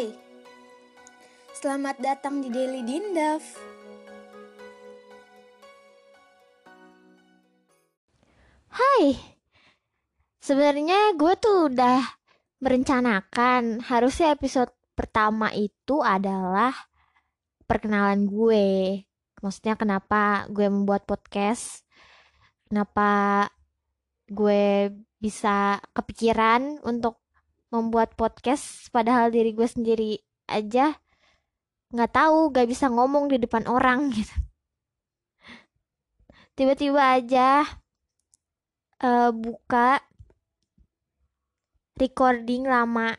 Hai, selamat datang di Daily Dindaf. Hai, sebenarnya gue tuh udah merencanakan harusnya episode pertama itu adalah perkenalan gue. Maksudnya kenapa gue membuat podcast, kenapa gue bisa kepikiran untuk membuat podcast padahal diri gue sendiri aja nggak tahu gak bisa ngomong di depan orang gitu. Tiba-tiba aja uh, buka recording lama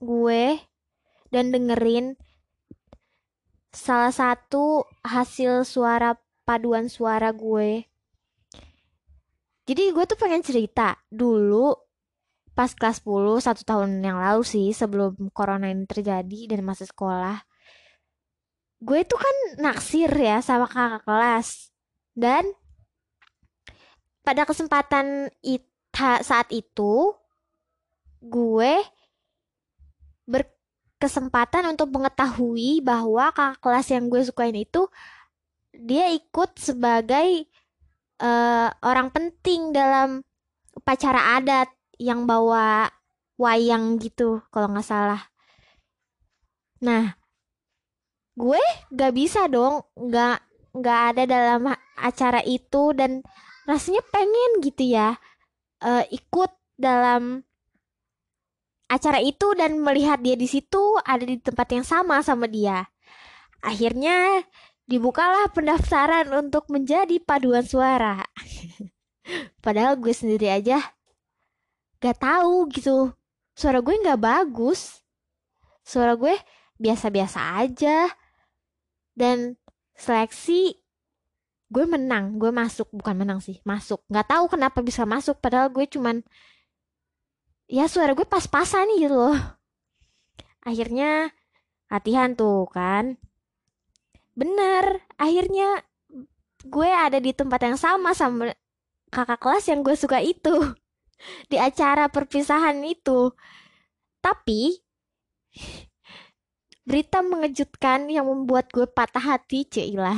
gue dan dengerin salah satu hasil suara paduan suara gue. Jadi gue tuh pengen cerita dulu pas kelas 10 satu tahun yang lalu sih sebelum corona ini terjadi dan masih sekolah. Gue tuh kan naksir ya sama kakak kelas. Dan pada kesempatan ita, saat itu gue berkesempatan untuk mengetahui bahwa kakak kelas yang gue sukain itu dia ikut sebagai uh, orang penting dalam upacara adat yang bawa wayang gitu kalau nggak salah. Nah, gue gak bisa dong nggak nggak ada dalam acara itu dan rasanya pengen gitu ya uh, ikut dalam acara itu dan melihat dia di situ ada di tempat yang sama sama dia. Akhirnya dibukalah pendaftaran untuk menjadi paduan suara. Padahal gue sendiri aja gak tahu gitu. Suara gue nggak bagus. Suara gue biasa-biasa aja. Dan seleksi gue menang. Gue masuk bukan menang sih masuk. Nggak tahu kenapa bisa masuk padahal gue cuman ya suara gue pas-pasan gitu loh. Akhirnya latihan tuh kan. Bener akhirnya gue ada di tempat yang sama sama kakak kelas yang gue suka itu di acara perpisahan itu. Tapi berita mengejutkan yang membuat gue patah hati, Cila.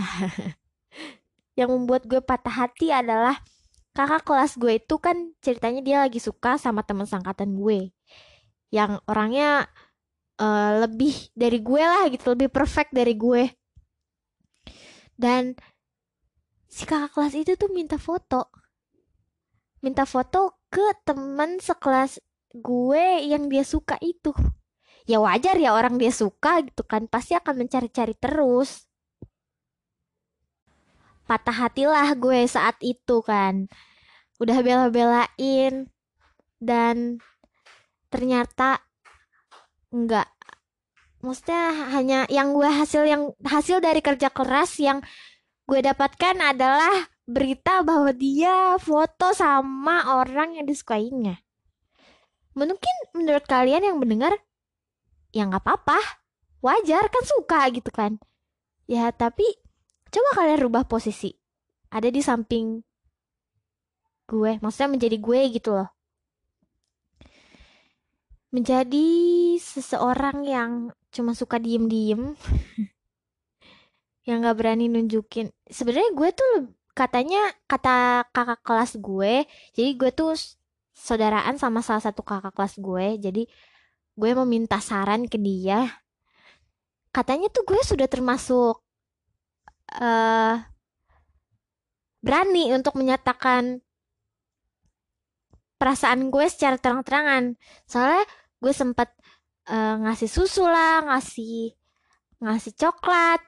yang membuat gue patah hati adalah kakak kelas gue itu kan ceritanya dia lagi suka sama teman sangkatan gue. Yang orangnya uh, lebih dari gue lah gitu, lebih perfect dari gue. Dan si kakak kelas itu tuh minta foto. Minta foto ke teman sekelas gue yang dia suka itu. Ya wajar ya orang dia suka gitu kan pasti akan mencari-cari terus. Patah hatilah gue saat itu kan. Udah bela-belain dan ternyata enggak. Maksudnya hanya yang gue hasil yang hasil dari kerja keras yang gue dapatkan adalah berita bahwa dia foto sama orang yang disukainya. Mungkin menurut kalian yang mendengar, ya nggak apa-apa, wajar kan suka gitu kan. Ya tapi coba kalian rubah posisi, ada di samping gue, maksudnya menjadi gue gitu loh. Menjadi seseorang yang cuma suka diem-diem, yang gak berani nunjukin. Sebenarnya gue tuh katanya kata kakak kelas gue jadi gue tuh saudaraan sama salah satu kakak kelas gue jadi gue meminta saran ke dia. Katanya tuh gue sudah termasuk uh, berani untuk menyatakan perasaan gue secara terang-terangan. Soalnya gue sempat uh, ngasih susu lah ngasih ngasih coklat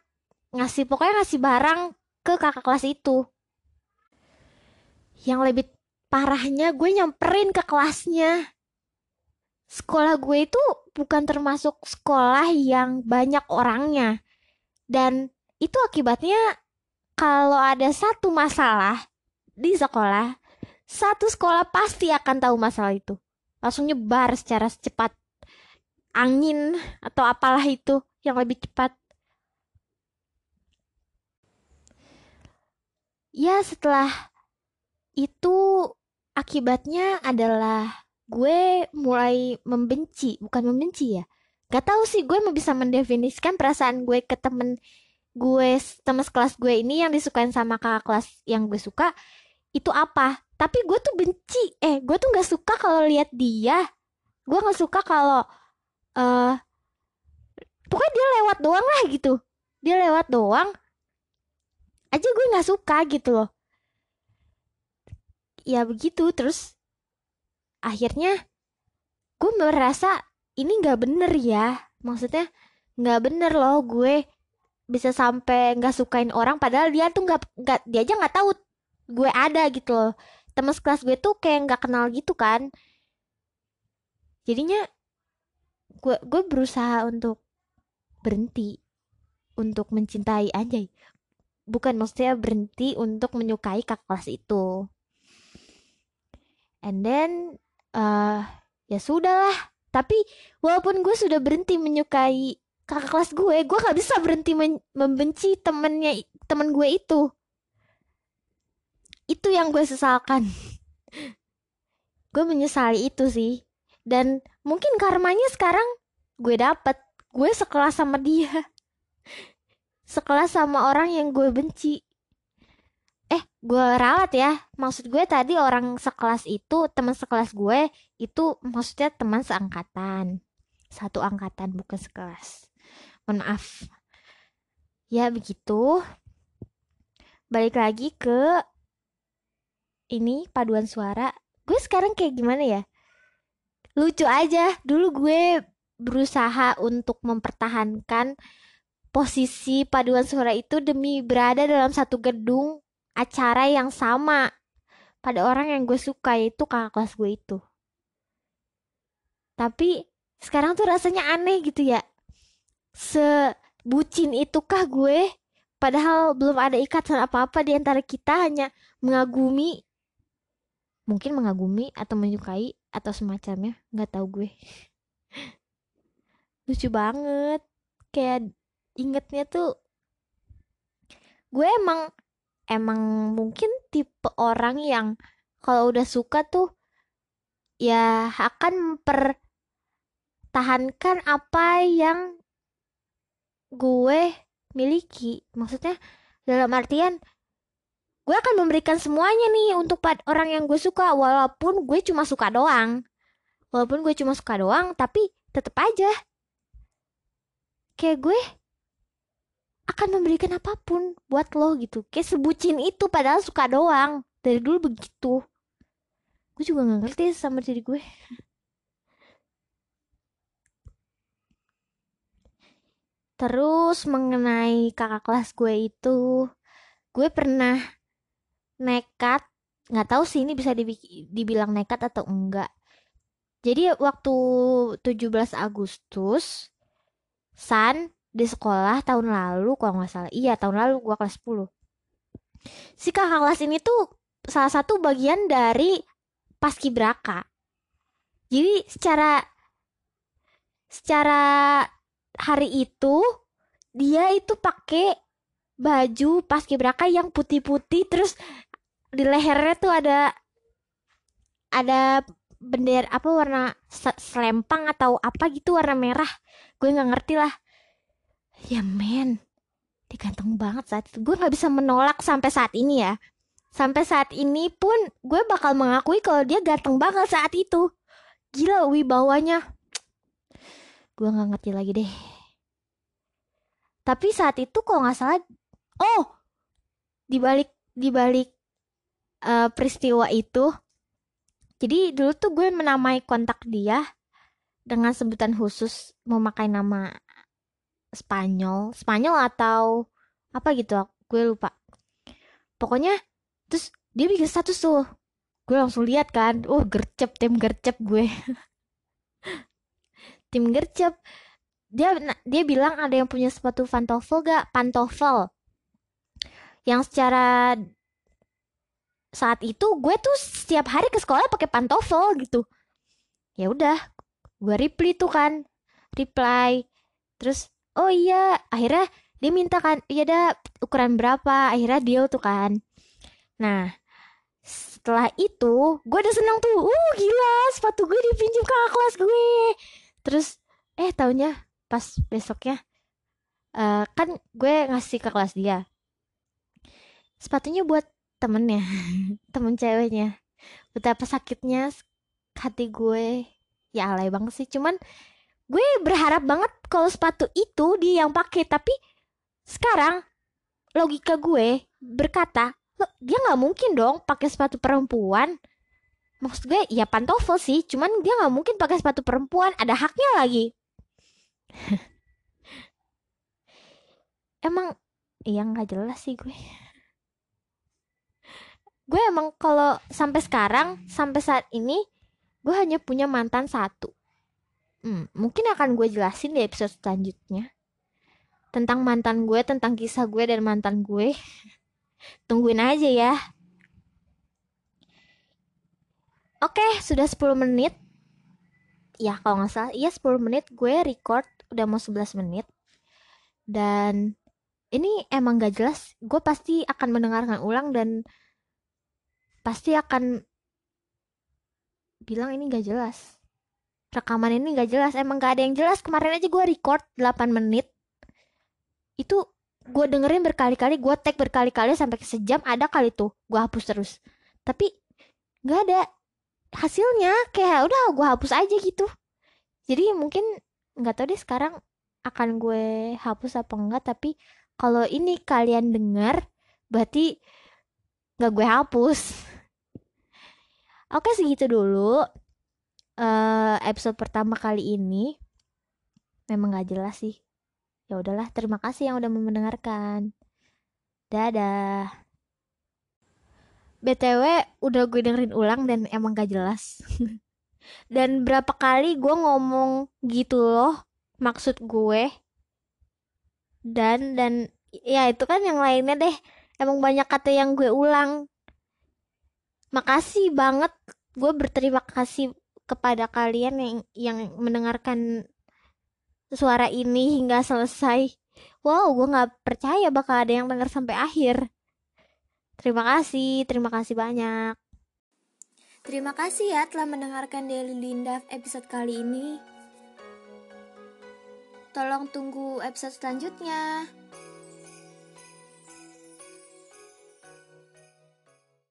ngasih pokoknya ngasih barang ke kakak kelas itu yang lebih parahnya gue nyamperin ke kelasnya. Sekolah gue itu bukan termasuk sekolah yang banyak orangnya. Dan itu akibatnya kalau ada satu masalah di sekolah, satu sekolah pasti akan tahu masalah itu. Langsung nyebar secara cepat. Angin atau apalah itu yang lebih cepat. Ya setelah itu akibatnya adalah gue mulai membenci, bukan membenci ya, gak tahu sih gue mau bisa mendefinisikan perasaan gue ke temen gue temen sekelas gue ini yang disukain sama kakak kelas yang gue suka itu apa? Tapi gue tuh benci. Eh gue tuh nggak suka kalau lihat dia. Gue nggak suka kalau eh uh, pokoknya dia lewat doang lah gitu. Dia lewat doang aja gue nggak suka gitu loh ya begitu terus akhirnya gue merasa ini nggak bener ya. Maksudnya nggak bener loh gue bisa sampai nggak sukain orang padahal dia tuh nggak nggak dia aja nggak tahu gue ada gitu loh. Teman sekelas gue tuh kayak nggak kenal gitu kan. Jadinya gue gue berusaha untuk berhenti untuk mencintai anjay. Bukan maksudnya berhenti untuk menyukai kakak kelas itu and then uh, ya sudahlah. Tapi walaupun gue sudah berhenti menyukai kakak kelas gue gue gak bisa berhenti membenci temennya temen gue itu. Itu yang gue sesalkan. Gue menyesali itu sih. Dan mungkin karmanya sekarang gue dapet. Gue sekelas sama dia. Sekelas sama orang yang gue benci eh gue ralat ya. Maksud gue tadi orang sekelas itu teman sekelas gue itu maksudnya teman seangkatan. Satu angkatan bukan sekelas. Mohon maaf. Ya begitu. Balik lagi ke ini paduan suara. Gue sekarang kayak gimana ya? Lucu aja. Dulu gue berusaha untuk mempertahankan posisi paduan suara itu demi berada dalam satu gedung acara yang sama pada orang yang gue suka yaitu kakak kelas gue itu. Tapi sekarang tuh rasanya aneh gitu ya. Sebucin itukah gue? Padahal belum ada ikatan apa-apa di antara kita hanya mengagumi mungkin mengagumi atau menyukai atau semacamnya. Nggak tahu gue. Lucu banget. Kayak ingetnya tuh gue emang emang mungkin tipe orang yang kalau udah suka tuh ya akan mempertahankan apa yang gue miliki. Maksudnya dalam artian gue akan memberikan semuanya nih untuk orang yang gue suka walaupun gue cuma suka doang. Walaupun gue cuma suka doang tapi tetep aja. Kayak gue akan memberikan apa pun buat lo gitu. Kayak sebucin itu padahal suka doang. Dari dulu begitu. Gue juga gak ngerti sama diri gue. Terus mengenai kakak kelas gue itu, gue pernah nekat, nggak tahu sih ini bisa dibilang nekat atau enggak. Jadi waktu 17 Agustus, San di sekolah tahun lalu kalau nggak salah, iya tahun lalu gue kelas 10. Si kakak kelas ini tuh salah satu bagian dari paskibraka. Jadi secara secara hari itu dia itu pakai baju paskibraka yang putih-putih terus di lehernya tuh ada ada bendera apa warna selempang atau apa gitu warna merah gue nggak ngerti lah ya men. Diganteng banget saat itu. Gue nggak bisa menolak sampai saat ini ya. Sampai saat ini pun gue bakal mengakui kalau dia ganteng banget saat itu. Gila wibawanya. Gue nggak ngerti lagi deh. Tapi saat itu kok nggak salah oh dibalik dibalik uh, peristiwa itu jadi dulu tuh gue menamai kontak dia dengan sebutan khusus memakai nama Spanyol. Spanyol atau apa gitu gue lupa. Pokoknya terus dia bikin status tuh. Gue langsung lihat kan. Oh gercep tim gercep gue. Tim gercep. Dia dia bilang ada yang punya sepatu pantofel gak? Pantofel. Yang secara saat itu gue tuh setiap hari ke sekolah pakai pantofel gitu. Ya udah gue reply tuh kan. Reply. Terus oh iya akhirnya dia minta kan iya ada ukuran berapa? Akhirnya deal tuh kan. Nah setelah itu gue udah seneng tuh. Uh gila sepatu gue dipinjam kakak kelas gue. Terus eh taunya pas besoknya uh, kan gue ngasih ke kelas dia. Sepatunya buat temennya temen ceweknya. Betapa sakitnya hati gue. Ya alay banget sih. Cuman gue berharap banget kalau sepatu itu dia yang pakai tapi sekarang logika gue berkata dia nggak mungkin dong pakai sepatu perempuan. Maksud gue ya pantofel sih cuman dia nggak mungkin pakai sepatu perempuan ada haknya lagi. Emang iya nggak jelas sih gue. Gue emang kalau sampai sekarang sampai saat ini gue hanya punya mantan satu hmm, mungkin akan gue jelasin di episode selanjutnya. Tentang mantan gue tentang kisah gue dan mantan gue. Tungguin aja ya. Oke sudah 10 menit. Ya kalau nggak salah iya 10 menit. Gue record udah mau 11 menit. Dan ini emang gak jelas. Gue pasti akan mendengarkan ulang dan pasti akan bilang ini gak jelas rekaman ini gak jelas emang gak ada yang jelas. Kemarin aja gue record 8 menit. Itu gue dengerin berkali-kali gue tag berkali-kali sampai sejam ada kali tuh gue hapus terus. Tapi gak ada hasilnya kayak udah gue hapus aja gitu. Jadi mungkin nggak tahu deh sekarang akan gue hapus apa enggak tapi kalau ini kalian dengar berarti nggak gue hapus. Oke segitu dulu uh, episode pertama kali ini memang nggak jelas sih. Ya udahlah terima kasih yang udah mendengarkan. Dadah. Btw udah gue dengerin ulang dan emang gak jelas. Dan berapa kali gue ngomong gitu loh maksud gue. Dan dan ya itu kan yang lainnya deh. Emang banyak kata yang gue ulang. Makasih banget. Gue berterima kasih kepada kalian yang yang mendengarkan suara ini hingga selesai wow gue nggak percaya bakal ada yang denger sampai akhir terima kasih terima kasih banyak Terima kasih ya telah mendengarkan Daily Linda episode kali ini. Tolong tunggu episode selanjutnya.